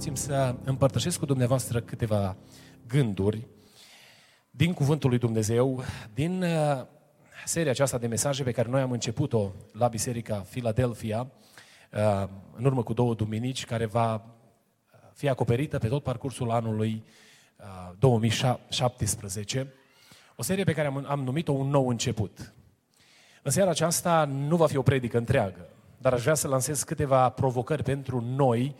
Acum îngăduiți-mi să împărtășesc cu dumneavoastră câteva gânduri din Cuvântul lui Dumnezeu, din uh, seria aceasta de mesaje pe care noi am început-o la Biserica Philadelphia uh, în urmă cu două duminici, care va fi acoperită pe tot parcursul anului uh, 2017. O serie pe care am, am numit-o Un nou început. În seara aceasta nu va fi o predică întreagă, dar aș vrea să lansez câteva provocări pentru noi,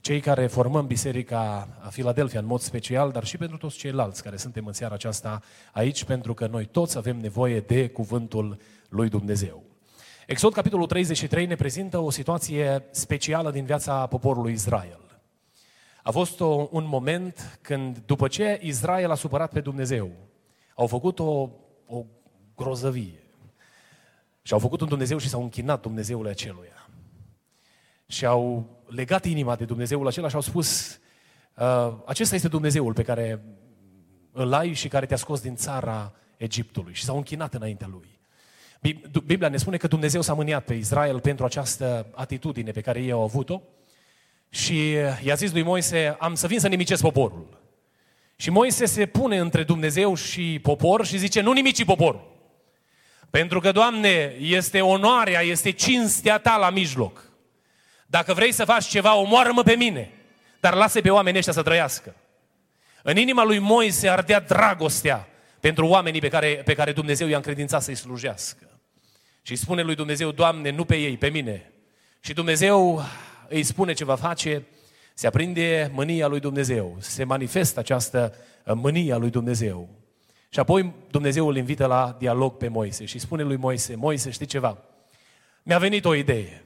cei care formăm Biserica Philadelphia în mod special, dar și pentru toți ceilalți care suntem în seara aceasta aici, pentru că noi toți avem nevoie de cuvântul lui Dumnezeu. Exod, capitolul 33, ne prezintă o situație specială din viața poporului Israel. A fost o, un moment când, după ce Israel a supărat pe Dumnezeu, au făcut o, o grozăvie. Și au făcut un Dumnezeu și s-au închinat Dumnezeului aceluia. Și au legat inima de Dumnezeul acela și au spus, uh, acesta este Dumnezeul pe care îl ai și care te-a scos din țara Egiptului. Și s-au închinat înaintea lui. Biblia ne spune că Dumnezeu s-a mâniat pe Israel pentru această atitudine pe care ei au avut-o și i-a zis lui Moise, am să vin să nimicesc poporul. Și Moise se pune între Dumnezeu și popor și zice, nu nimici poporul. Pentru că, Doamne, este onoarea, este cinstea Ta la mijloc. Dacă vrei să faci ceva, omoară-mă pe mine, dar lasă pe oamenii ăștia să trăiască. În inima lui Moise ardea dragostea pentru oamenii pe care, pe care Dumnezeu i-a încredințat să-i slujească. Și spune lui Dumnezeu, Doamne, nu pe ei, pe mine. Și Dumnezeu îi spune ce va face, se aprinde mânia lui Dumnezeu, se manifestă această mânia lui Dumnezeu. Și apoi Dumnezeu îl invită la dialog pe Moise și spune lui Moise, Moise, știi ceva? Mi-a venit o idee.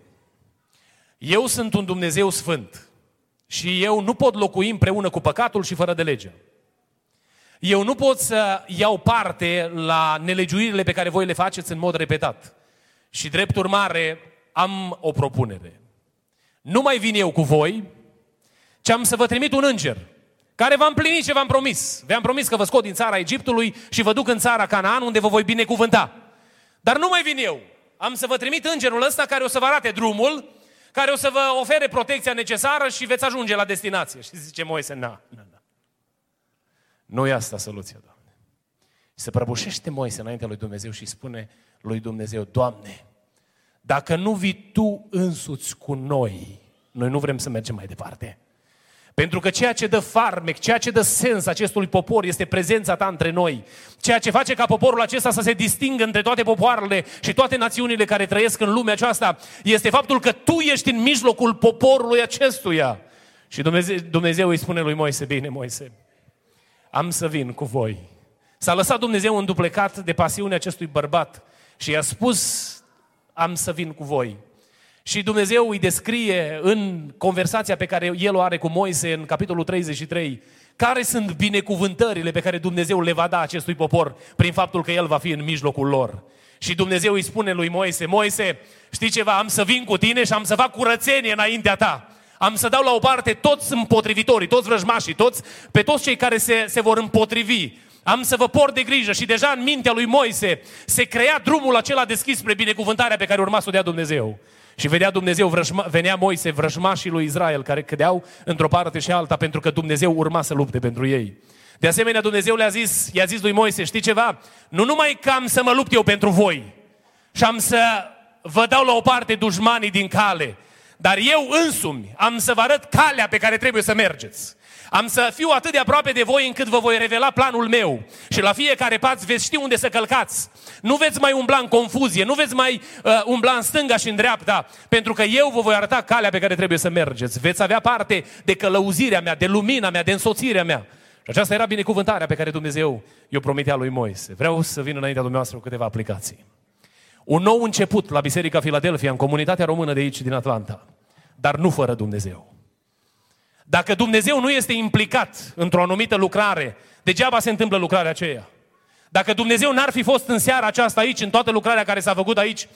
Eu sunt un Dumnezeu sfânt și eu nu pot locui împreună cu păcatul și fără de lege. Eu nu pot să iau parte la nelegiuirile pe care voi le faceți în mod repetat. Și drept urmare am o propunere. Nu mai vin eu cu voi, ci am să vă trimit un înger care va împlini ce v-am promis. V-am promis că vă scot din țara Egiptului și vă duc în țara Canaan unde vă voi binecuvânta. Dar nu mai vin eu. Am să vă trimit îngerul ăsta care o să vă arate drumul, care o să vă ofere protecția necesară și veți ajunge la destinație. Și zice Moise, na, na, na. Nu e asta soluția, Doamne. Se prăbușește Moise înaintea lui Dumnezeu și spune lui Dumnezeu, Doamne, dacă nu vii Tu însuți cu noi, noi nu vrem să mergem mai departe. Pentru că ceea ce dă farmec, ceea ce dă sens acestui popor este prezența ta între noi. Ceea ce face ca poporul acesta să se distingă între toate popoarele și toate națiunile care trăiesc în lumea aceasta este faptul că tu ești în mijlocul poporului acestuia. Și Dumnezeu, Dumnezeu îi spune lui Moise, bine Moise, am să vin cu voi. S-a lăsat Dumnezeu înduplecat de pasiunea acestui bărbat și i-a spus, am să vin cu voi. Și Dumnezeu îi descrie în conversația pe care el o are cu Moise în capitolul 33, care sunt binecuvântările pe care Dumnezeu le va da acestui popor prin faptul că el va fi în mijlocul lor. Și Dumnezeu îi spune lui Moise, Moise, știi ceva, am să vin cu tine și am să fac curățenie înaintea ta. Am să dau la o parte toți împotrivitorii, toți vrăjmașii, toți, pe toți cei care se, se vor împotrivi. Am să vă port de grijă și deja în mintea lui Moise se crea drumul acela deschis spre binecuvântarea pe care urma să o dea Dumnezeu. Și vedea Dumnezeu, vrăjma, venea Moise, vrăjmașii lui Israel, care cădeau într-o parte și alta, pentru că Dumnezeu urma să lupte pentru ei. De asemenea, Dumnezeu le-a zis, i-a zis lui Moise, știi ceva? Nu numai că am să mă lupt eu pentru voi și am să vă dau la o parte dușmanii din cale, dar eu însumi am să vă arăt calea pe care trebuie să mergeți. Am să fiu atât de aproape de voi încât vă voi revela planul meu. Și la fiecare pas veți ști unde să călcați. Nu veți mai umbla în confuzie, nu veți mai uh, umbla în stânga și în dreapta, pentru că eu vă voi arăta calea pe care trebuie să mergeți. Veți avea parte de călăuzirea mea, de lumina mea, de însoțirea mea. Și aceasta era binecuvântarea pe care Dumnezeu i-o promitea lui Moise. Vreau să vin înaintea dumneavoastră cu câteva aplicații. Un nou început la Biserica Filadelfia, în comunitatea română de aici, din Atlanta. Dar nu fără Dumnezeu. Dacă Dumnezeu nu este implicat într-o anumită lucrare, degeaba se întâmplă lucrarea aceea. Dacă Dumnezeu n-ar fi fost în seara aceasta aici, în toată lucrarea care s-a făcut aici,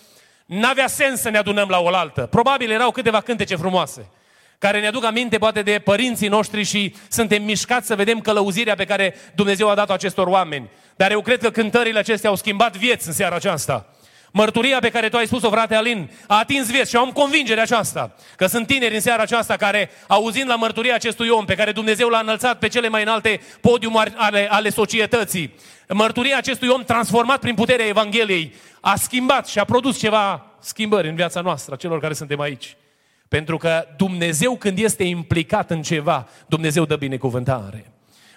n-avea sens să ne adunăm la oaltă. Probabil erau câteva cântece frumoase care ne aduc aminte poate de părinții noștri și suntem mișcați să vedem călăuzirea pe care Dumnezeu a dat-o acestor oameni. Dar eu cred că cântările acestea au schimbat vieți în seara aceasta. Mărturia pe care tu ai spus-o, frate Alin, a atins vieți și am convingerea aceasta că sunt tineri în seara aceasta care, auzind la mărturia acestui om pe care Dumnezeu l-a înălțat pe cele mai înalte podiumuri ale, ale societății, mărturia acestui om transformat prin puterea Evangheliei, a schimbat și a produs ceva schimbări în viața noastră, a celor care suntem aici. Pentru că Dumnezeu când este implicat în ceva, Dumnezeu dă binecuvântare.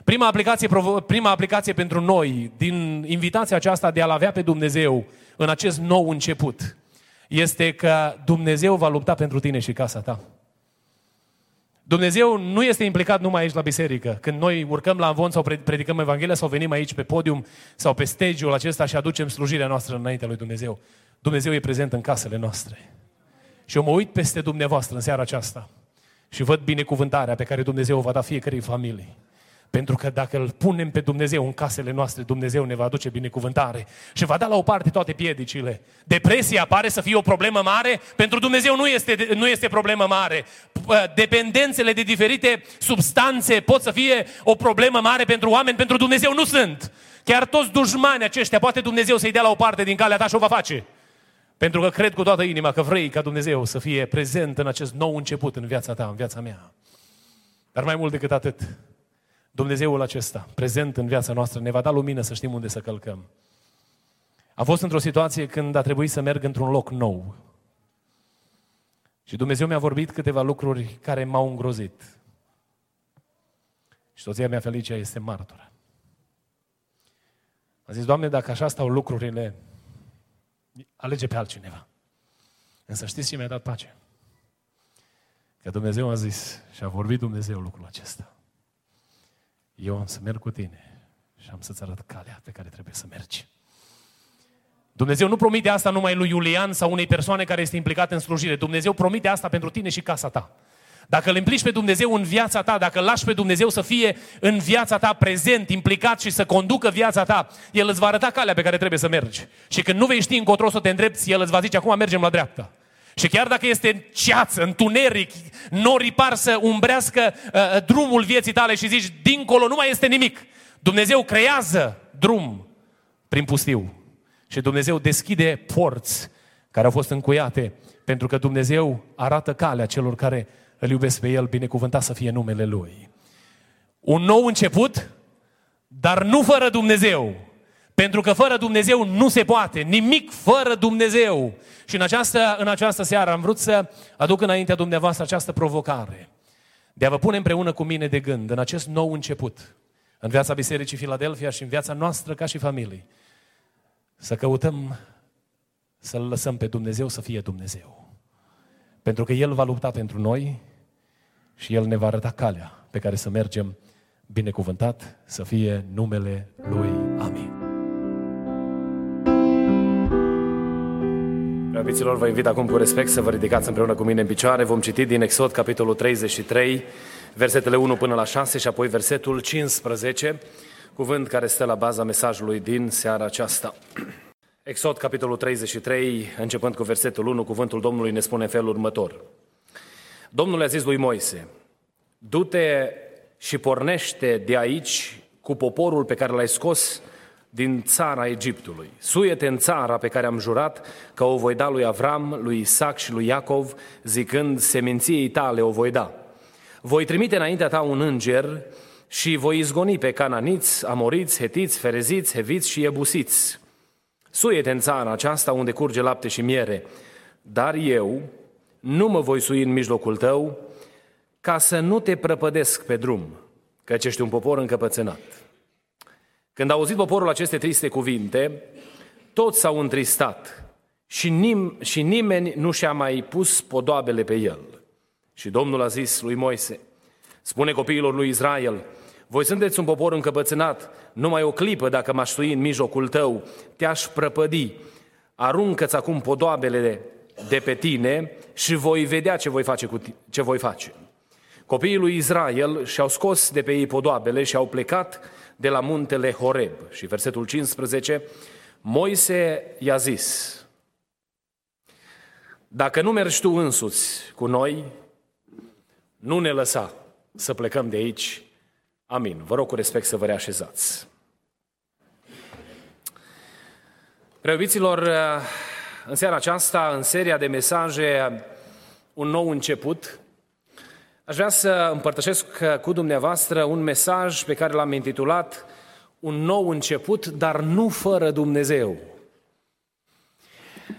Prima aplicație, prima aplicație pentru noi din invitația aceasta de a-L avea pe Dumnezeu în acest nou început este că Dumnezeu va lupta pentru tine și casa ta. Dumnezeu nu este implicat numai aici la biserică. Când noi urcăm la învon sau predicăm Evanghelia sau venim aici pe podium sau pe stage-ul acesta și aducem slujirea noastră înaintea lui Dumnezeu. Dumnezeu e prezent în casele noastre. Și eu mă uit peste dumneavoastră în seara aceasta și văd binecuvântarea pe care Dumnezeu o va da fiecărei familii. Pentru că dacă îl punem pe Dumnezeu în casele noastre, Dumnezeu ne va aduce binecuvântare și va da la o parte toate piedicile. Depresia pare să fie o problemă mare, pentru Dumnezeu nu este, nu este problemă mare. Dependențele de diferite substanțe pot să fie o problemă mare pentru oameni, pentru Dumnezeu nu sunt. Chiar toți dușmani aceștia, poate Dumnezeu să-i dea la o parte din calea ta și o va face. Pentru că cred cu toată inima că vrei ca Dumnezeu să fie prezent în acest nou început în viața ta, în viața mea. Dar mai mult decât atât, Dumnezeul acesta, prezent în viața noastră, ne va da lumină să știm unde să călcăm. Am fost într-o situație când a trebuit să merg într-un loc nou. Și Dumnezeu mi-a vorbit câteva lucruri care m-au îngrozit. Și soția mea, Felicia, este martoră. Am zis, Doamne, dacă așa stau lucrurile, alege pe altcineva. Însă știți ce mi-a dat pace? Că Dumnezeu a zis și a vorbit Dumnezeu lucrul acesta. Eu am să merg cu tine și am să-ți arăt calea pe care trebuie să mergi. Dumnezeu nu promite asta numai lui Iulian sau unei persoane care este implicată în slujire. Dumnezeu promite asta pentru tine și casa ta. Dacă îl implici pe Dumnezeu în viața ta, dacă îl lași pe Dumnezeu să fie în viața ta prezent, implicat și să conducă viața ta, El îți va arăta calea pe care trebuie să mergi. Și când nu vei ști încotro să te îndrepți, El îți va zice, acum mergem la dreapta. Și chiar dacă este în ceață, întuneric, norii par să umbrească uh, drumul vieții tale și zici, dincolo nu mai este nimic. Dumnezeu creează drum prin pustiu. Și Dumnezeu deschide porți care au fost încuiate, pentru că Dumnezeu arată calea celor care îl iubesc pe El, binecuvântat să fie numele Lui. Un nou început, dar nu fără Dumnezeu. Pentru că fără Dumnezeu nu se poate. Nimic fără Dumnezeu. Și în această, în această seară am vrut să aduc înaintea dumneavoastră această provocare. De a vă pune împreună cu mine de gând în acest nou început. În viața Bisericii Filadelfia și în viața noastră ca și familie. Să căutăm să-L lăsăm pe Dumnezeu să fie Dumnezeu. Pentru că El va lupta pentru noi și El ne va arăta calea pe care să mergem binecuvântat să fie numele Lui. Amin. Preabiților, vă invit acum cu respect să vă ridicați împreună cu mine în picioare. Vom citi din Exod, capitolul 33, versetele 1 până la 6 și apoi versetul 15, cuvânt care stă la baza mesajului din seara aceasta. Exod, capitolul 33, începând cu versetul 1, cuvântul Domnului ne spune în felul următor. Domnul a zis lui Moise, du-te și pornește de aici cu poporul pe care l-ai scos din țara Egiptului. Suiete în țara pe care am jurat că o voi da lui Avram, lui Isaac și lui Iacov, zicând, seminției tale o voi da. Voi trimite înaintea ta un înger și voi izgoni pe cananiți, amoriți, hetiți, fereziți, heviți și ebusiți. Suiete în țara aceasta unde curge lapte și miere, dar eu nu mă voi sui în mijlocul tău ca să nu te prăpădesc pe drum, căci ești un popor încăpățânat. Când a auzit poporul aceste triste cuvinte, toți s-au întristat și, nim- și nimeni nu și-a mai pus podoabele pe el. Și Domnul a zis lui Moise, spune copiilor lui Israel, voi sunteți un popor încăpățânat, numai o clipă dacă m-aș sui în mijlocul tău, te-aș prăpădi, aruncă-ți acum podoabele de pe tine și voi vedea ce voi face. Cu ce voi face. Copiii lui Israel și-au scos de pe ei podoabele și au plecat de la muntele Horeb. Și versetul 15, Moise i-a zis, dacă nu mergi tu însuți cu noi, nu ne lăsa să plecăm de aici. Amin. Vă rog cu respect să vă reașezați. Preobiților, în seara aceasta, în seria de mesaje Un nou început, aș vrea să împărtășesc cu dumneavoastră un mesaj pe care l-am intitulat Un nou început, dar nu fără Dumnezeu.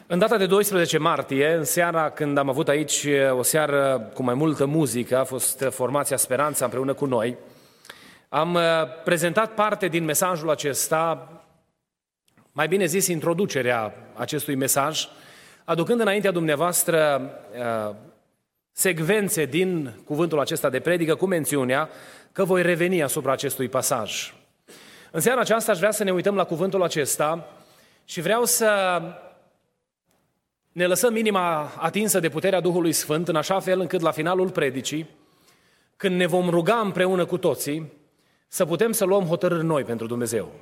În data de 12 martie, în seara când am avut aici o seară cu mai multă muzică, a fost formația Speranța împreună cu noi, am prezentat parte din mesajul acesta mai bine zis, introducerea acestui mesaj, aducând înaintea dumneavoastră uh, secvențe din cuvântul acesta de predică cu mențiunea că voi reveni asupra acestui pasaj. În seara aceasta aș vrea să ne uităm la cuvântul acesta și vreau să ne lăsăm inima atinsă de puterea Duhului Sfânt în așa fel încât la finalul predicii, când ne vom ruga împreună cu toții, să putem să luăm hotărâri noi pentru Dumnezeu.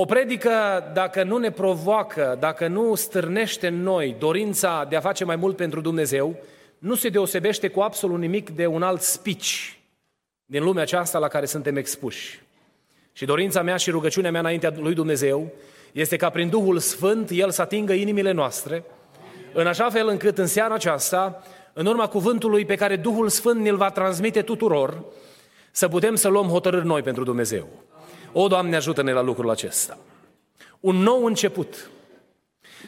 O predică, dacă nu ne provoacă, dacă nu stârnește în noi dorința de a face mai mult pentru Dumnezeu, nu se deosebește cu absolut nimic de un alt speech din lumea aceasta la care suntem expuși. Și dorința mea și rugăciunea mea înaintea lui Dumnezeu este ca prin Duhul Sfânt El să atingă inimile noastre, în așa fel încât în seara aceasta, în urma cuvântului pe care Duhul Sfânt ne-l va transmite tuturor, să putem să luăm hotărâri noi pentru Dumnezeu. O, Doamne, ajută-ne la lucrul acesta. Un nou început.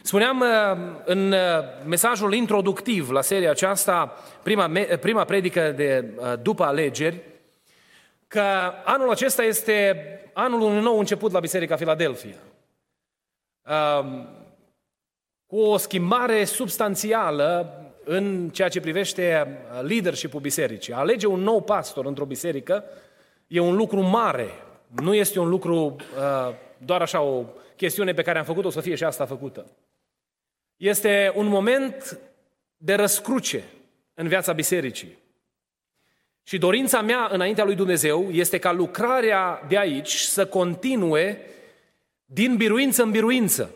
Spuneam uh, în uh, mesajul introductiv la seria aceasta, prima, prima predică de uh, după alegeri, că anul acesta este anul unui nou început la Biserica Filadelfia. Um, cu o schimbare substanțială în ceea ce privește leadership-ul bisericii. A alege un nou pastor într-o biserică e un lucru mare, nu este un lucru, uh, doar așa o chestiune pe care am făcut-o să fie și asta făcută. Este un moment de răscruce în viața bisericii. Și dorința mea înaintea lui Dumnezeu este ca lucrarea de aici să continue din biruință în biruință.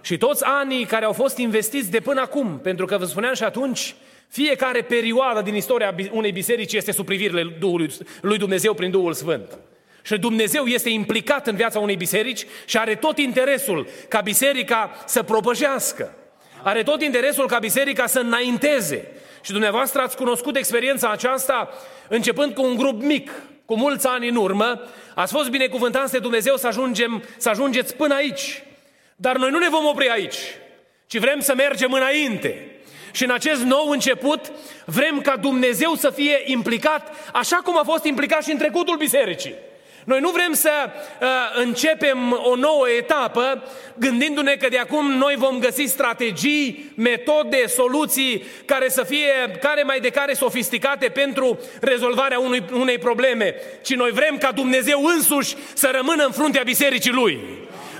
Și toți anii care au fost investiți de până acum, pentru că vă spuneam și atunci, fiecare perioadă din istoria unei biserici este sub privirile Duhului, lui Dumnezeu prin Duhul Sfânt. Și Dumnezeu este implicat în viața unei biserici și are tot interesul ca biserica să propăjească. Are tot interesul ca biserica să înainteze. Și dumneavoastră ați cunoscut experiența aceasta începând cu un grup mic, cu mulți ani în urmă. Ați fost binecuvântați de Dumnezeu să, ajungem, să ajungeți până aici. Dar noi nu ne vom opri aici, ci vrem să mergem înainte. Și în acest nou început vrem ca Dumnezeu să fie implicat așa cum a fost implicat și în trecutul bisericii. Noi nu vrem să uh, începem o nouă etapă gândindu-ne că de acum noi vom găsi strategii, metode, soluții care să fie care mai de care sofisticate pentru rezolvarea unui, unei probleme, ci noi vrem ca Dumnezeu însuși să rămână în fruntea bisericii Lui.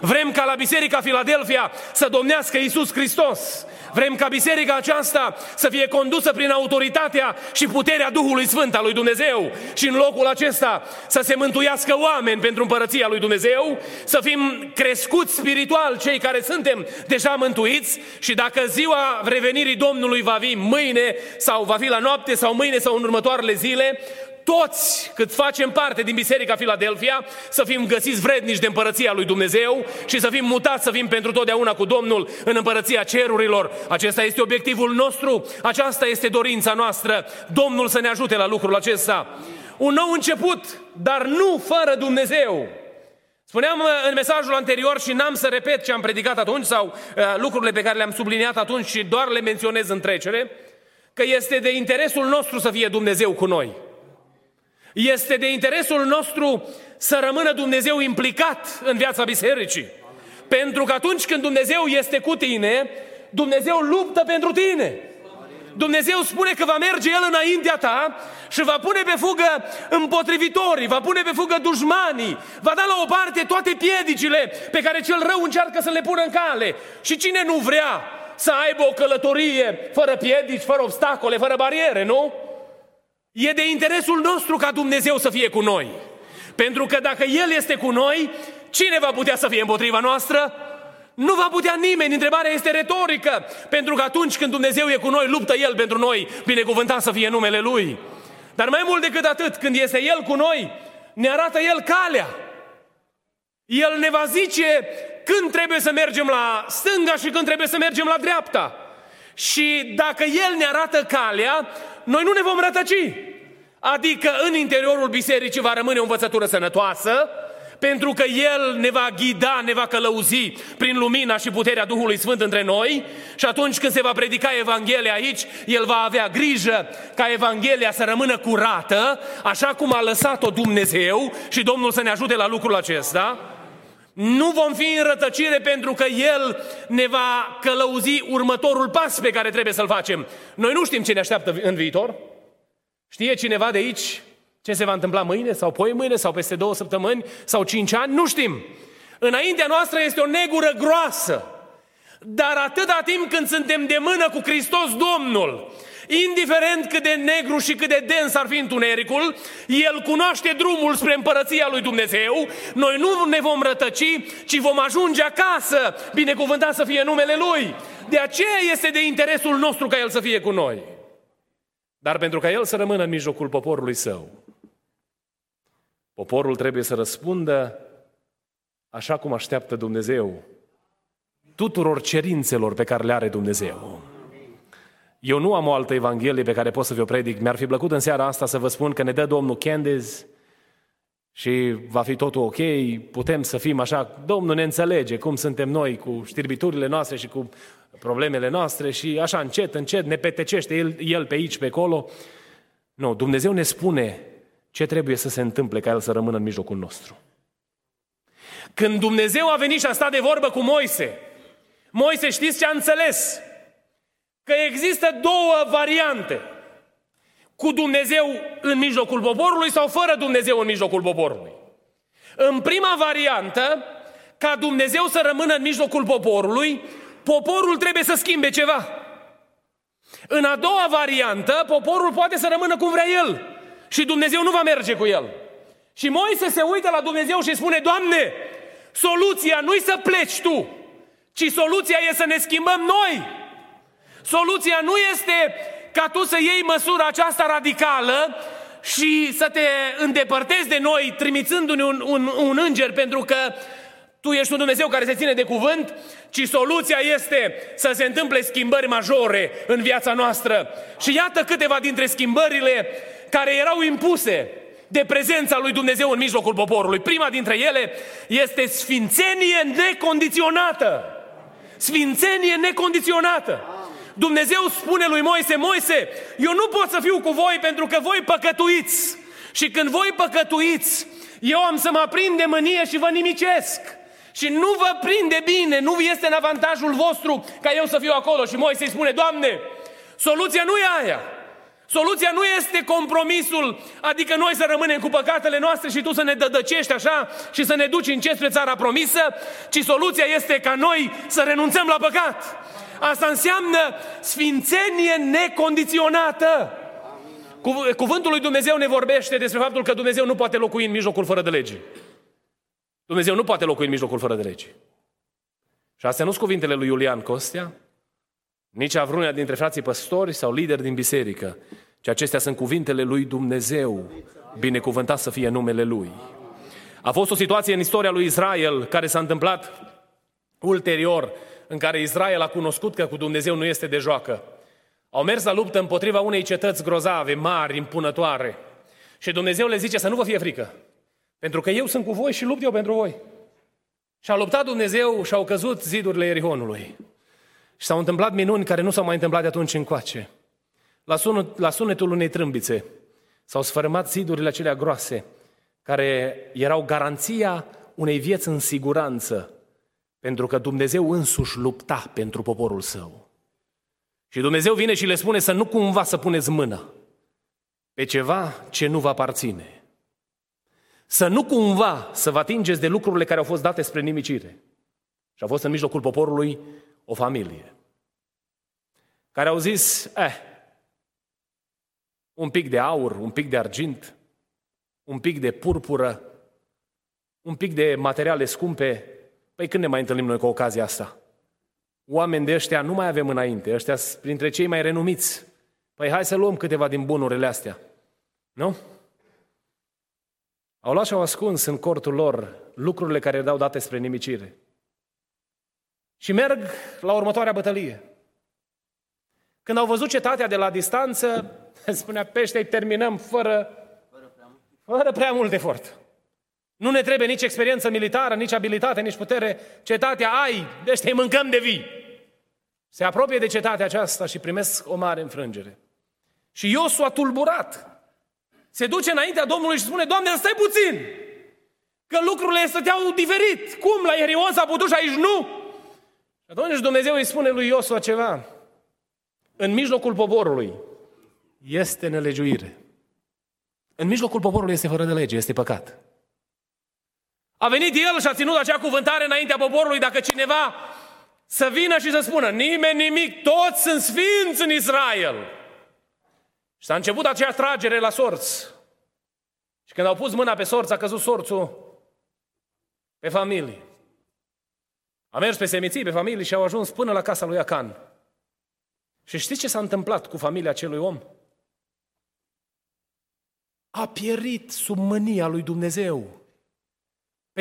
Vrem ca la Biserica Filadelfia să domnească Isus Hristos. Vrem ca biserica aceasta să fie condusă prin autoritatea și puterea Duhului Sfânt al lui Dumnezeu și în locul acesta să se mântuiască oameni pentru împărăția lui Dumnezeu, să fim crescuți spiritual cei care suntem deja mântuiți și dacă ziua revenirii Domnului va fi mâine sau va fi la noapte sau mâine sau în următoarele zile, toți cât facem parte din Biserica Filadelfia să fim găsiți vrednici de împărăția lui Dumnezeu și să fim mutați să fim pentru totdeauna cu Domnul în împărăția cerurilor. Acesta este obiectivul nostru, aceasta este dorința noastră. Domnul să ne ajute la lucrul acesta. Un nou început, dar nu fără Dumnezeu. Spuneam uh, în mesajul anterior și n-am să repet ce am predicat atunci sau uh, lucrurile pe care le-am subliniat atunci și doar le menționez în trecere, că este de interesul nostru să fie Dumnezeu cu noi. Este de interesul nostru să rămână Dumnezeu implicat în viața bisericii. Pentru că atunci când Dumnezeu este cu tine, Dumnezeu luptă pentru tine. Dumnezeu spune că va merge El înaintea ta și va pune pe fugă împotrivitorii, va pune pe fugă dușmanii, va da la o parte toate piedicile pe care cel rău încearcă să le pună în cale. Și cine nu vrea să aibă o călătorie fără piedici, fără obstacole, fără bariere, nu? E de interesul nostru ca Dumnezeu să fie cu noi. Pentru că dacă El este cu noi, cine va putea să fie împotriva noastră? Nu va putea nimeni. Întrebarea este retorică. Pentru că atunci când Dumnezeu e cu noi, luptă El pentru noi, binecuvântat să fie numele Lui. Dar mai mult decât atât, când este El cu noi, ne arată El calea. El ne va zice când trebuie să mergem la stânga și când trebuie să mergem la dreapta. Și dacă El ne arată calea, noi nu ne vom rătăci. Adică în interiorul bisericii va rămâne o învățătură sănătoasă, pentru că El ne va ghida, ne va călăuzi prin lumina și puterea Duhului Sfânt între noi și atunci când se va predica Evanghelia aici, El va avea grijă ca Evanghelia să rămână curată, așa cum a lăsat-o Dumnezeu și Domnul să ne ajute la lucrul acesta. Nu vom fi în rătăcire pentru că El ne va călăuzi următorul pas pe care trebuie să-l facem. Noi nu știm ce ne așteaptă în viitor. Știe cineva de aici ce se va întâmpla mâine sau poi mâine sau peste două săptămâni sau cinci ani? Nu știm. Înaintea noastră este o negură groasă. Dar atâta timp când suntem de mână cu Hristos Domnul, indiferent cât de negru și cât de dens ar fi întunericul, El cunoaște drumul spre împărăția lui Dumnezeu, noi nu ne vom rătăci, ci vom ajunge acasă, binecuvântat să fie numele Lui. De aceea este de interesul nostru ca El să fie cu noi. Dar pentru ca El să rămână în mijlocul poporului Său, Poporul trebuie să răspundă așa cum așteaptă Dumnezeu tuturor cerințelor pe care le are Dumnezeu. Eu nu am o altă evanghelie pe care pot să vă predic. Mi-ar fi plăcut în seara asta să vă spun că ne dă Domnul Candiz și va fi totul ok, putem să fim așa, Domnul ne înțelege cum suntem noi cu știrbiturile noastre și cu problemele noastre și așa încet, încet ne petecește El, el pe aici, pe acolo. Nu, Dumnezeu ne spune ce trebuie să se întâmple ca El să rămână în mijlocul nostru? Când Dumnezeu a venit și a stat de vorbă cu Moise, Moise știți ce a înțeles? Că există două variante. Cu Dumnezeu în mijlocul poporului sau fără Dumnezeu în mijlocul poporului. În prima variantă, ca Dumnezeu să rămână în mijlocul poporului, poporul trebuie să schimbe ceva. În a doua variantă, poporul poate să rămână cum vrea el. Și Dumnezeu nu va merge cu el. Și Moise se uită la Dumnezeu și spune, Doamne, soluția nu-i să pleci Tu, ci soluția e să ne schimbăm noi. Soluția nu este ca tu să iei măsura aceasta radicală și să te îndepărtezi de noi, trimițându-ne un, un, un înger, pentru că tu ești un Dumnezeu care se ține de cuvânt, ci soluția este să se întâmple schimbări majore în viața noastră. Și iată câteva dintre schimbările care erau impuse de prezența lui Dumnezeu în mijlocul poporului. Prima dintre ele este sfințenie necondiționată. Sfințenie necondiționată. Dumnezeu spune lui Moise, Moise, eu nu pot să fiu cu voi pentru că voi păcătuiți. Și când voi păcătuiți, eu am să mă aprind de mânie și vă nimicesc. Și nu vă prinde bine, nu este în avantajul vostru ca eu să fiu acolo. Și Moise îi spune, Doamne, soluția nu e aia. Soluția nu este compromisul, adică noi să rămânem cu păcatele noastre și tu să ne dădăcești așa și să ne duci încet spre țara promisă, ci soluția este ca noi să renunțăm la păcat. Asta înseamnă sfințenie necondiționată. Cuvântul lui Dumnezeu ne vorbește despre faptul că Dumnezeu nu poate locui în mijlocul fără de lege. Dumnezeu nu poate locui în mijlocul fără de lege. Și astea nu sunt cuvintele lui Iulian Costea, nici a vreunea dintre frații păstori sau lideri din biserică, ci acestea sunt cuvintele lui Dumnezeu, binecuvântat să fie numele Lui. A fost o situație în istoria lui Israel care s-a întâmplat ulterior, în care Israel a cunoscut că cu Dumnezeu nu este de joacă. Au mers la luptă împotriva unei cetăți grozave, mari, impunătoare. Și Dumnezeu le zice să nu vă fie frică, pentru că eu sunt cu voi și lupt eu pentru voi. Și a luptat Dumnezeu și au căzut zidurile Erihonului. Și s-au întâmplat minuni care nu s-au mai întâmplat de atunci încoace. La, sunul, la sunetul unei trâmbițe s-au sfărâmat zidurile acelea groase, care erau garanția unei vieți în siguranță, pentru că Dumnezeu însuși lupta pentru poporul său. Și Dumnezeu vine și le spune să nu cumva să puneți mână pe ceva ce nu vă aparține. Să nu cumva să vă atingeți de lucrurile care au fost date spre nimicire. Și a fost în mijlocul poporului o familie care au zis, eh, un pic de aur, un pic de argint, un pic de purpură, un pic de materiale scumpe, păi când ne mai întâlnim noi cu ocazia asta? Oameni de ăștia nu mai avem înainte, ăștia printre cei mai renumiți. Păi hai să luăm câteva din bunurile astea. Nu? Au luat și au ascuns în cortul lor lucrurile care dau date spre nimicire. Și merg la următoarea bătălie. Când au văzut cetatea de la distanță, spunea pește, terminăm fără, fără prea mult efort. Nu ne trebuie nici experiență militară, nici abilitate, nici putere. Cetatea ai, deci te mâncăm de vii. Se apropie de cetatea aceasta și primesc o mare înfrângere. Și Iosu a tulburat. Se duce înaintea Domnului și spune, Doamne, stai puțin! Că lucrurile stăteau diferit. Cum? La Ierion s-a putut și aici nu? Și atunci Dumnezeu îi spune lui Iosua ceva. În mijlocul poporului este nelegiuire. În mijlocul poporului este fără de lege, este păcat. A venit el și a ținut acea cuvântare înaintea poporului dacă cineva să vină și să spună nimeni nimic, toți sunt sfinți în Israel. Și s-a început acea tragere la sorți. Și când au pus mâna pe sorți, a căzut sorțul pe familie. A mers pe seminții, pe familie și au ajuns până la casa lui Acan. Și știți ce s-a întâmplat cu familia acelui om? A pierit sub mânia lui Dumnezeu.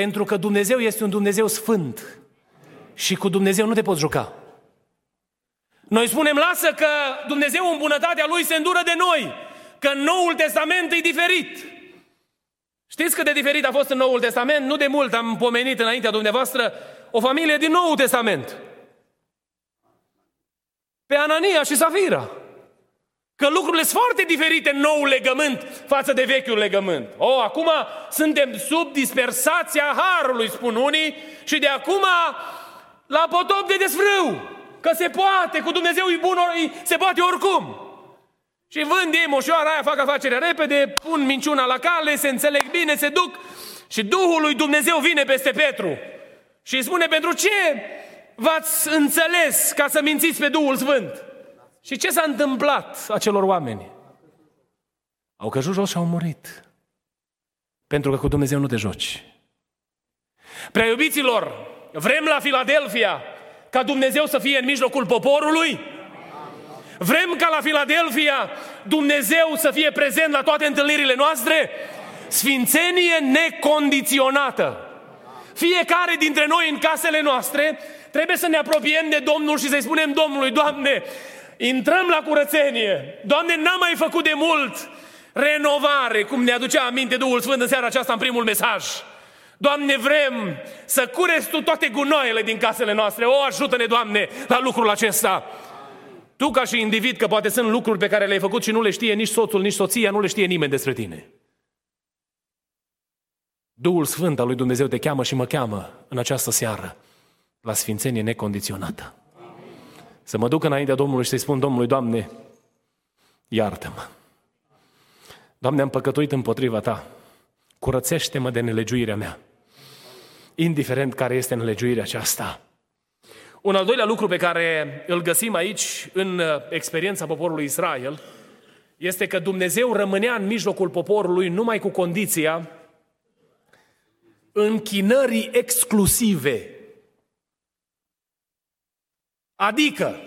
Pentru că Dumnezeu este un Dumnezeu sfânt. Și cu Dumnezeu nu te poți juca. Noi spunem, lasă că Dumnezeu în bunătatea Lui se îndură de noi. Că în Noul Testament e diferit. Știți cât de diferit a fost în Noul Testament? Nu de mult am pomenit înaintea dumneavoastră o familie din Noul Testament. Pe Anania și Safira. Că lucrurile sunt foarte diferite în nou legământ față de vechiul legământ. O, oh, acum suntem sub dispersația harului, spun unii, și de acum la potop de desfrâu. Că se poate, cu Dumnezeu e bun, se poate oricum. Și vând ei moșoara aia, fac afacerea repede, pun minciuna la cale, se înțeleg bine, se duc și Duhul lui Dumnezeu vine peste Petru și îi spune, pentru ce v-ați înțeles ca să mințiți pe Duhul Sfânt? Și ce s-a întâmplat acelor oameni? Au căzut jos și au murit. Pentru că cu Dumnezeu nu te joci. Prea iubiților, vrem la Filadelfia ca Dumnezeu să fie în mijlocul poporului? Vrem ca la Filadelfia Dumnezeu să fie prezent la toate întâlnirile noastre? Sfințenie necondiționată. Fiecare dintre noi în casele noastre trebuie să ne apropiem de Domnul și să-i spunem Domnului, Doamne, intrăm la curățenie. Doamne, n-am mai făcut de mult renovare, cum ne aducea aminte Duhul Sfânt în seara aceasta în primul mesaj. Doamne, vrem să cureți Tu toate gunoaiele din casele noastre. O, ajută-ne, Doamne, la lucrul acesta. Tu ca și individ, că poate sunt lucruri pe care le-ai făcut și nu le știe nici soțul, nici soția, nu le știe nimeni despre tine. Duhul Sfânt al lui Dumnezeu te cheamă și mă cheamă în această seară la sfințenie necondiționată. Să mă duc înaintea Domnului și să-i spun Domnului, Doamne, iartă-mă. Doamne, am păcătuit împotriva Ta. Curățește-mă de nelegiuirea mea. Indiferent care este nelegiuirea aceasta. Un al doilea lucru pe care îl găsim aici în uh, experiența poporului Israel este că Dumnezeu rămânea în mijlocul poporului numai cu condiția închinării exclusive Adică,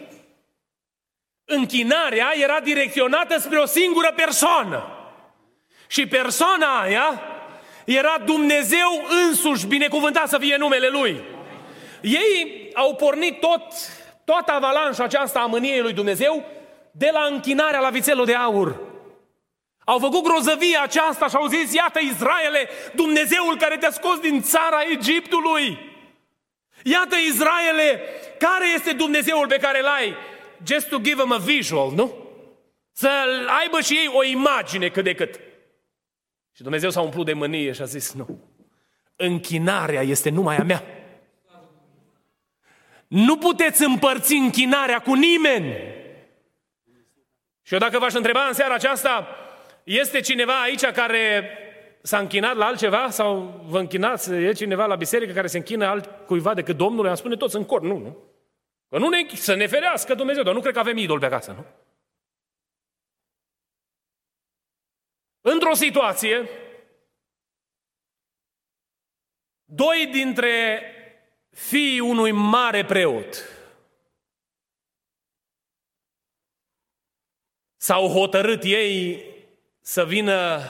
închinarea era direcționată spre o singură persoană. Și persoana aia era Dumnezeu însuși, binecuvântat să fie numele Lui. Ei au pornit tot, toată avalanșa aceasta a mâniei lui Dumnezeu de la închinarea la vițelul de aur. Au făcut grozăvia aceasta și au zis, iată Israele, Dumnezeul care te-a scos din țara Egiptului. Iată Israele, care este Dumnezeul pe care îl ai? Just to give them a visual, nu? Să aibă și ei o imagine cât de cât. Și Dumnezeu s-a umplut de mânie și a zis, nu, închinarea este numai a mea. Nu puteți împărți închinarea cu nimeni. Și eu dacă v-aș întreba în seara aceasta, este cineva aici care s-a închinat la altceva sau vă închinați, e cineva la biserică care se închină alt cuiva decât Domnului? Am spune toți în cor, nu, nu. Că nu ne, să ne ferească Dumnezeu, dar nu cred că avem idol pe acasă, nu? Într-o situație, doi dintre fiii unui mare preot s-au hotărât ei să vină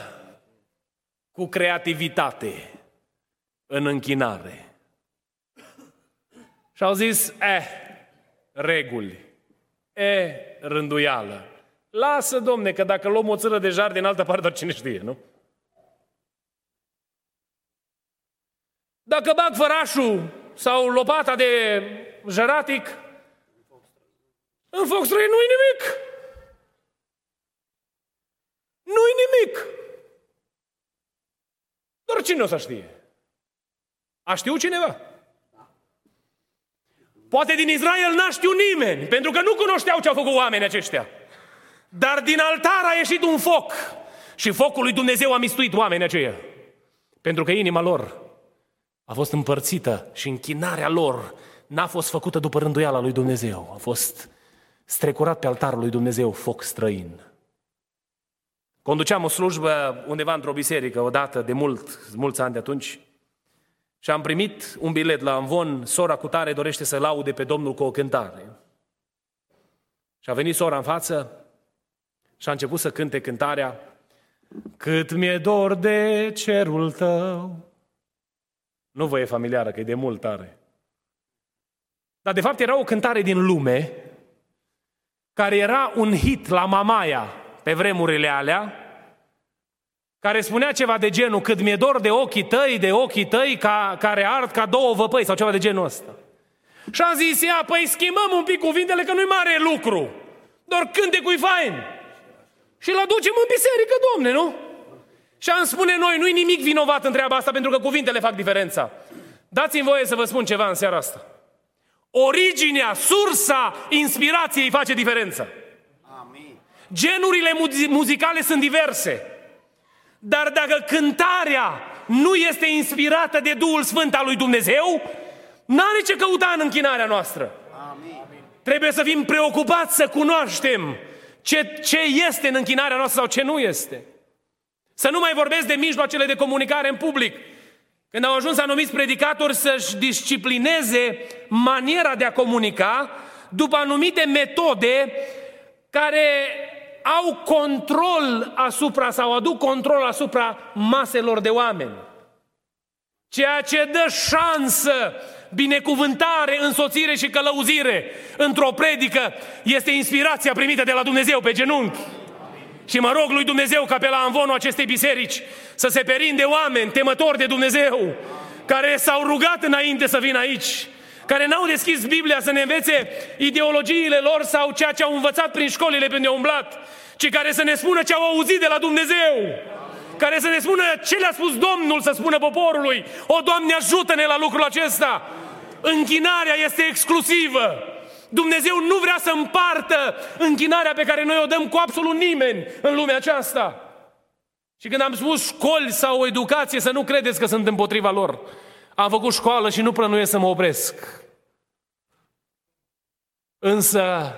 cu creativitate în închinare. Și au zis, eh, reguli, e, rânduială. Lasă, domne, că dacă luăm o țără de jar din altă parte, doar cine știe, nu? Dacă bag fărașul sau lopata de jăratic, în foc străin nu-i nimic. Nu-i nimic. Doar cine o să știe? A știut cineva? Poate din Israel n-a știut nimeni, pentru că nu cunoșteau ce au făcut oamenii aceștia. Dar din altar a ieșit un foc și focul lui Dumnezeu a mistuit oamenii aceia. Pentru că inima lor a fost împărțită și închinarea lor n-a fost făcută după rânduiala lui Dumnezeu. A fost strecurat pe altarul lui Dumnezeu foc străin. Conduceam o slujbă undeva într-o biserică odată de mult, mulți ani de atunci și am primit un bilet la Amvon, sora cu tare dorește să laude pe Domnul cu o cântare. Și a venit sora în față și a început să cânte cântarea Cât mi-e dor de cerul tău. Nu vă e familiară, că e de mult tare. Dar de fapt era o cântare din lume care era un hit la Mamaia pe vremurile alea, care spunea ceva de genul, cât mi-e dor de ochii tăi, de ochii tăi ca, care ard ca două văpăi sau ceva de genul ăsta. Și am zis, ia, păi schimbăm un pic cuvintele că nu-i mare lucru. Doar cântecul e fain. Și îl aducem în biserică, domne, nu? Și am spune noi, nu-i nimic vinovat în treaba asta, pentru că cuvintele fac diferența. Dați-mi voie să vă spun ceva în seara asta. Originea, sursa inspirației face diferența. Amin. Genurile muzicale sunt diverse. Dar dacă cântarea nu este inspirată de Duhul Sfânt al lui Dumnezeu, n-are ce căuta în închinarea noastră. Amin. Trebuie să fim preocupați să cunoaștem ce, ce este în închinarea noastră sau ce nu este. Să nu mai vorbesc de mijloacele de comunicare în public. Când au ajuns anumiți predicatori să-și disciplineze maniera de a comunica după anumite metode care au control asupra sau aduc control asupra maselor de oameni. Ceea ce dă șansă, binecuvântare, însoțire și călăuzire într-o predică este inspirația primită de la Dumnezeu pe genunchi. Și mă rog lui Dumnezeu ca pe la anvonul acestei biserici să se perinde oameni temători de Dumnezeu, care s-au rugat înainte să vină aici, care n-au deschis Biblia să ne învețe ideologiile lor sau ceea ce au învățat prin școlile pe unde au umblat, ci care să ne spună ce au auzit de la Dumnezeu. Care să ne spună ce le-a spus Domnul să spună poporului. O, Doamne, ajută-ne la lucrul acesta. Închinarea este exclusivă. Dumnezeu nu vrea să împartă închinarea pe care noi o dăm cu absolut nimeni în lumea aceasta. Și când am spus școli sau o educație, să nu credeți că sunt împotriva lor. Am făcut școală și nu plănuiesc să mă opresc. Însă,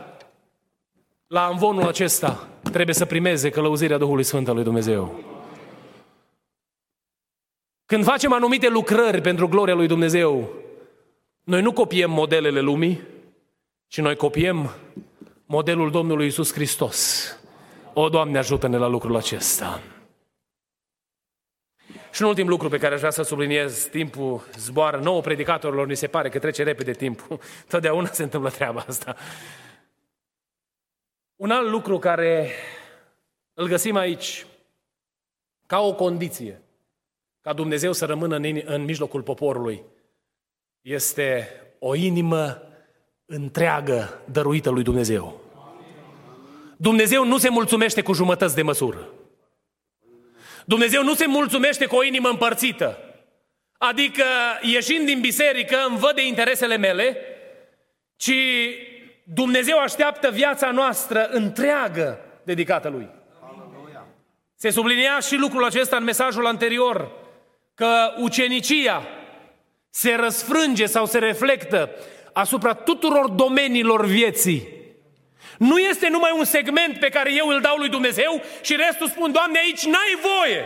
la învonul acesta, trebuie să primeze călăuzirea Duhului Sfânt al lui Dumnezeu. Când facem anumite lucrări pentru gloria lui Dumnezeu, noi nu copiem modelele lumii, ci noi copiem modelul Domnului Isus Hristos. O, Doamne, ajută-ne la lucrul acesta. Și un ultim lucru pe care aș vrea să subliniez, timpul zboară, nouă predicatorilor ni se pare că trece repede timpul. Totdeauna se întâmplă treaba asta. Un alt lucru care îl găsim aici, ca o condiție, ca Dumnezeu să rămână în, în mijlocul poporului, este o inimă întreagă dăruită lui Dumnezeu. Dumnezeu nu se mulțumește cu jumătăți de măsură. Dumnezeu nu se mulțumește cu o inimă împărțită. Adică, ieșind din biserică, îmi văd de interesele mele, ci Dumnezeu așteaptă viața noastră întreagă dedicată lui. Se sublinia și lucrul acesta în mesajul anterior, că ucenicia se răsfrânge sau se reflectă asupra tuturor domeniilor vieții. Nu este numai un segment pe care eu îl dau lui Dumnezeu și restul spun, Doamne, aici n-ai voie.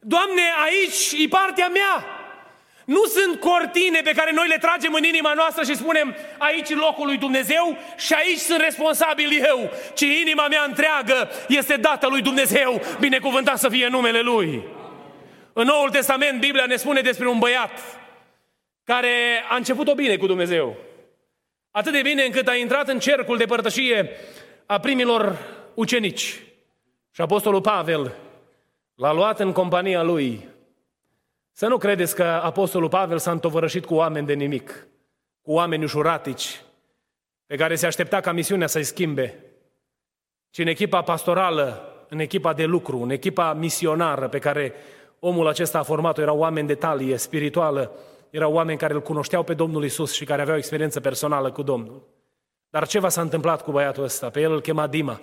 Doamne, aici e partea mea. Nu sunt cortine pe care noi le tragem în inima noastră și spunem aici e locul lui Dumnezeu și aici sunt responsabil eu, ci inima mea întreagă este dată lui Dumnezeu, binecuvântat să fie numele Lui. În Noul Testament, Biblia ne spune despre un băiat care a început-o bine cu Dumnezeu. Atât de bine încât a intrat în cercul de părtășie a primilor ucenici. Și Apostolul Pavel l-a luat în compania lui să nu credeți că Apostolul Pavel s-a întovărășit cu oameni de nimic, cu oameni ușuratici, pe care se aștepta ca misiunea să-i schimbe, ci în echipa pastorală, în echipa de lucru, în echipa misionară pe care omul acesta a format-o, erau oameni de talie spirituală, erau oameni care îl cunoșteau pe Domnul Isus și care aveau experiență personală cu Domnul. Dar ceva s-a întâmplat cu băiatul ăsta? Pe el îl chema Dima.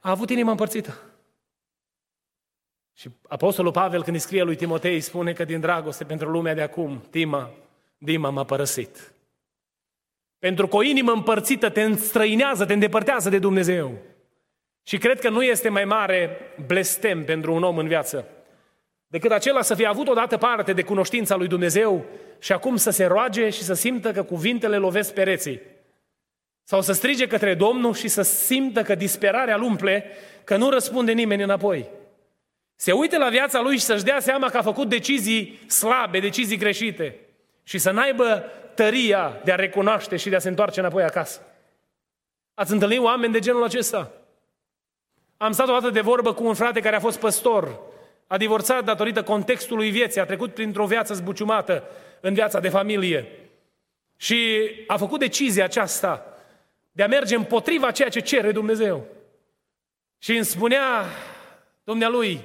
A avut inima împărțită. Și Apostolul Pavel, când îi scrie lui Timotei, spune că din dragoste pentru lumea de acum, Dima, Dima m-a părăsit. Pentru că o inimă împărțită te înstrăinează, te îndepărtează de Dumnezeu. Și cred că nu este mai mare blestem pentru un om în viață decât acela să fie avut odată parte de cunoștința lui Dumnezeu și acum să se roage și să simtă că cuvintele lovesc pereții. Sau să strige către Domnul și să simtă că disperarea îl umple, că nu răspunde nimeni înapoi. Se uite la viața lui și să-și dea seama că a făcut decizii slabe, decizii greșite și să n-aibă tăria de a recunoaște și de a se întoarce înapoi acasă. Ați întâlnit oameni de genul acesta? Am stat o dată de vorbă cu un frate care a fost păstor, a divorțat datorită contextului vieții, a trecut printr-o viață zbuciumată în viața de familie și a făcut decizia aceasta de a merge împotriva ceea ce cere Dumnezeu. Și îmi spunea dumnealui,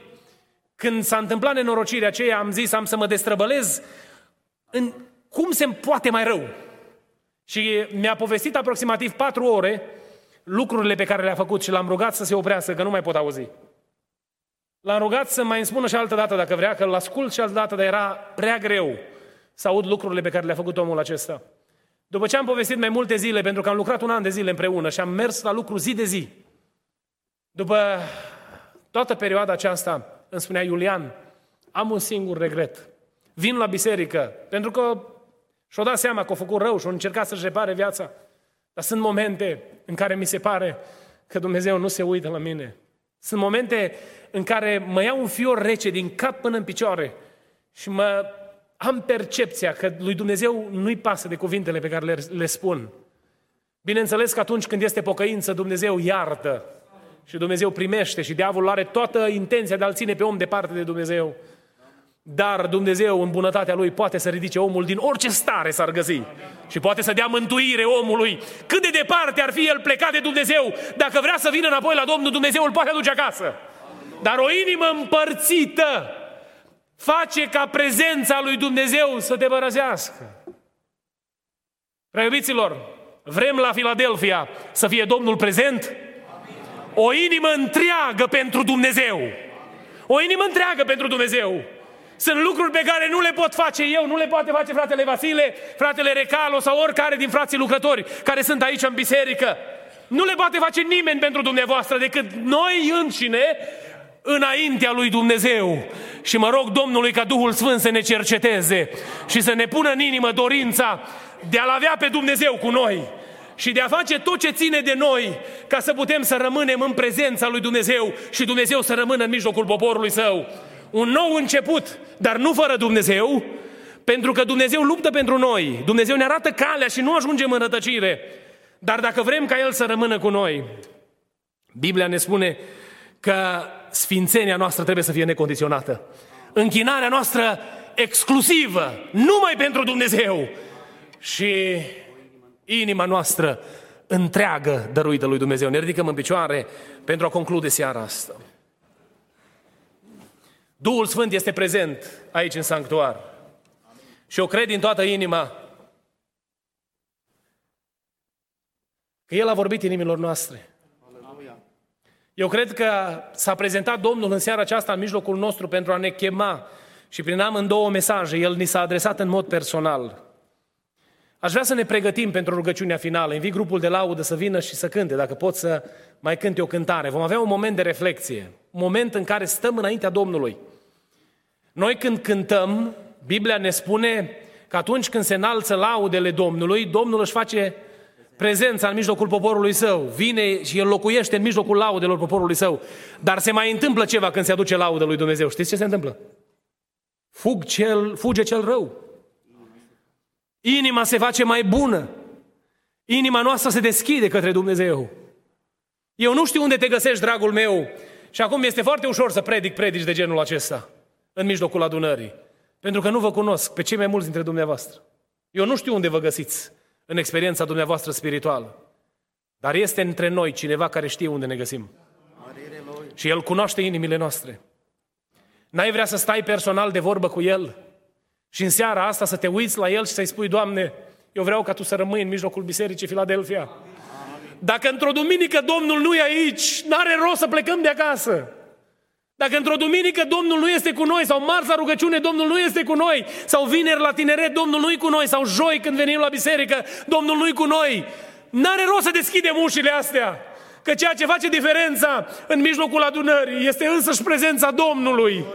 când s-a întâmplat nenorocirea aceea, am zis, am să mă destrăbălez în cum se poate mai rău. Și mi-a povestit aproximativ patru ore lucrurile pe care le-a făcut și l-am rugat să se oprească, că nu mai pot auzi. L-am rugat să mai îmi spună și altă dată dacă vrea, că îl ascult și altă dată, dar era prea greu să aud lucrurile pe care le-a făcut omul acesta. După ce am povestit mai multe zile, pentru că am lucrat un an de zile împreună și am mers la lucru zi de zi, după toată perioada aceasta, îmi spunea Iulian, am un singur regret. Vin la biserică, pentru că și-o dat seama că a făcut rău și a încercat să-și repare viața. Dar sunt momente în care mi se pare că Dumnezeu nu se uită la mine. Sunt momente în care mă iau un fior rece din cap până în picioare și mă am percepția că lui Dumnezeu nu-i pasă de cuvintele pe care le, le spun. Bineînțeles că atunci când este pocăință, Dumnezeu iartă și Dumnezeu primește și diavolul are toată intenția de a-l ține pe om departe de Dumnezeu. Dar Dumnezeu, în bunătatea Lui, poate să ridice omul din orice stare s-ar găsi. Și poate să dea mântuire omului. Cât de departe ar fi el plecat de Dumnezeu, dacă vrea să vină înapoi la Domnul, Dumnezeu îl poate aduce acasă. Dar o inimă împărțită face ca prezența lui Dumnezeu să te părăsească. Preiubiților, vrem la Filadelfia să fie Domnul prezent? O inimă întreagă pentru Dumnezeu. O inimă întreagă pentru Dumnezeu. Sunt lucruri pe care nu le pot face eu, nu le poate face fratele Vasile, fratele Recalo sau oricare din frații lucrători care sunt aici în biserică. Nu le poate face nimeni pentru dumneavoastră decât noi înșine înaintea lui Dumnezeu. Și mă rog Domnului ca Duhul Sfânt să ne cerceteze și să ne pună în inimă dorința de a-L avea pe Dumnezeu cu noi și de a face tot ce ține de noi ca să putem să rămânem în prezența lui Dumnezeu și Dumnezeu să rămână în mijlocul poporului său. Un nou început, dar nu fără Dumnezeu, pentru că Dumnezeu luptă pentru noi. Dumnezeu ne arată calea și nu ajungem în rătăcire. Dar dacă vrem ca El să rămână cu noi, Biblia ne spune că sfințenia noastră trebuie să fie necondiționată. Închinarea noastră exclusivă, numai pentru Dumnezeu. Și inima noastră întreagă dăruită lui Dumnezeu. Ne ridicăm în picioare pentru a conclude seara asta. Duhul Sfânt este prezent aici în sanctuar. Și eu cred din toată inima Că El a vorbit inimilor noastre. Eu cred că s-a prezentat Domnul în seara aceasta în mijlocul nostru pentru a ne chema și prin amândouă mesaje, El ni s-a adresat în mod personal. Aș vrea să ne pregătim pentru rugăciunea finală. Invit grupul de laudă să vină și să cânte, dacă pot să mai cânte o cântare. Vom avea un moment de reflexie, un moment în care stăm înaintea Domnului. Noi când cântăm, Biblia ne spune că atunci când se înalță laudele Domnului, Domnul își face prezența în mijlocul poporului său, vine și el locuiește în mijlocul laudelor poporului său. Dar se mai întâmplă ceva când se aduce laudă lui Dumnezeu. Știți ce se întâmplă? Fug cel, fuge cel rău. Inima se face mai bună. Inima noastră se deschide către Dumnezeu. Eu nu știu unde te găsești, dragul meu, și acum este foarte ușor să predic predici de genul acesta în mijlocul adunării. Pentru că nu vă cunosc pe cei mai mulți dintre dumneavoastră. Eu nu știu unde vă găsiți în experiența dumneavoastră spirituală. Dar este între noi cineva care știe unde ne găsim. Și El cunoaște inimile noastre. N-ai vrea să stai personal de vorbă cu El și în seara asta să te uiți la El și să-i spui, Doamne, eu vreau ca Tu să rămâi în mijlocul Bisericii Filadelfia. Dacă într-o duminică Domnul nu e aici, n-are rost să plecăm de acasă. Dacă într-o duminică Domnul nu este cu noi, sau marți la rugăciune Domnul nu este cu noi, sau vineri la tineret Domnul nu e cu noi, sau joi când venim la biserică Domnul nu e cu noi, n-are rost să deschidem ușile astea. Că ceea ce face diferența în mijlocul adunării este însăși prezența Domnului.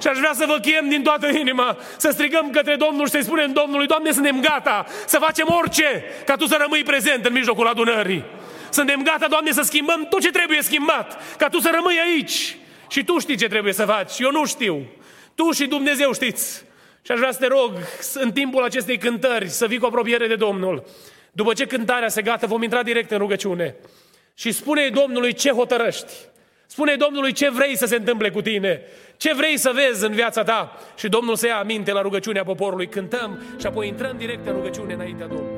Și aș vrea să vă chem din toată inima, să strigăm către Domnul și să-i spunem Domnului, Doamne, suntem gata să facem orice ca Tu să rămâi prezent în mijlocul adunării. Suntem gata, Doamne, să schimbăm tot ce trebuie schimbat, ca Tu să rămâi aici. Și Tu știi ce trebuie să faci, eu nu știu. Tu și Dumnezeu știți. Și aș vrea să te rog, în timpul acestei cântări, să vii cu apropiere de Domnul. După ce cântarea se gata, vom intra direct în rugăciune. Și spune Domnului ce hotărăști. Spune Domnului ce vrei să se întâmple cu tine. Ce vrei să vezi în viața ta. Și Domnul să ia aminte la rugăciunea poporului. Cântăm și apoi intrăm direct în rugăciune înaintea Domnului.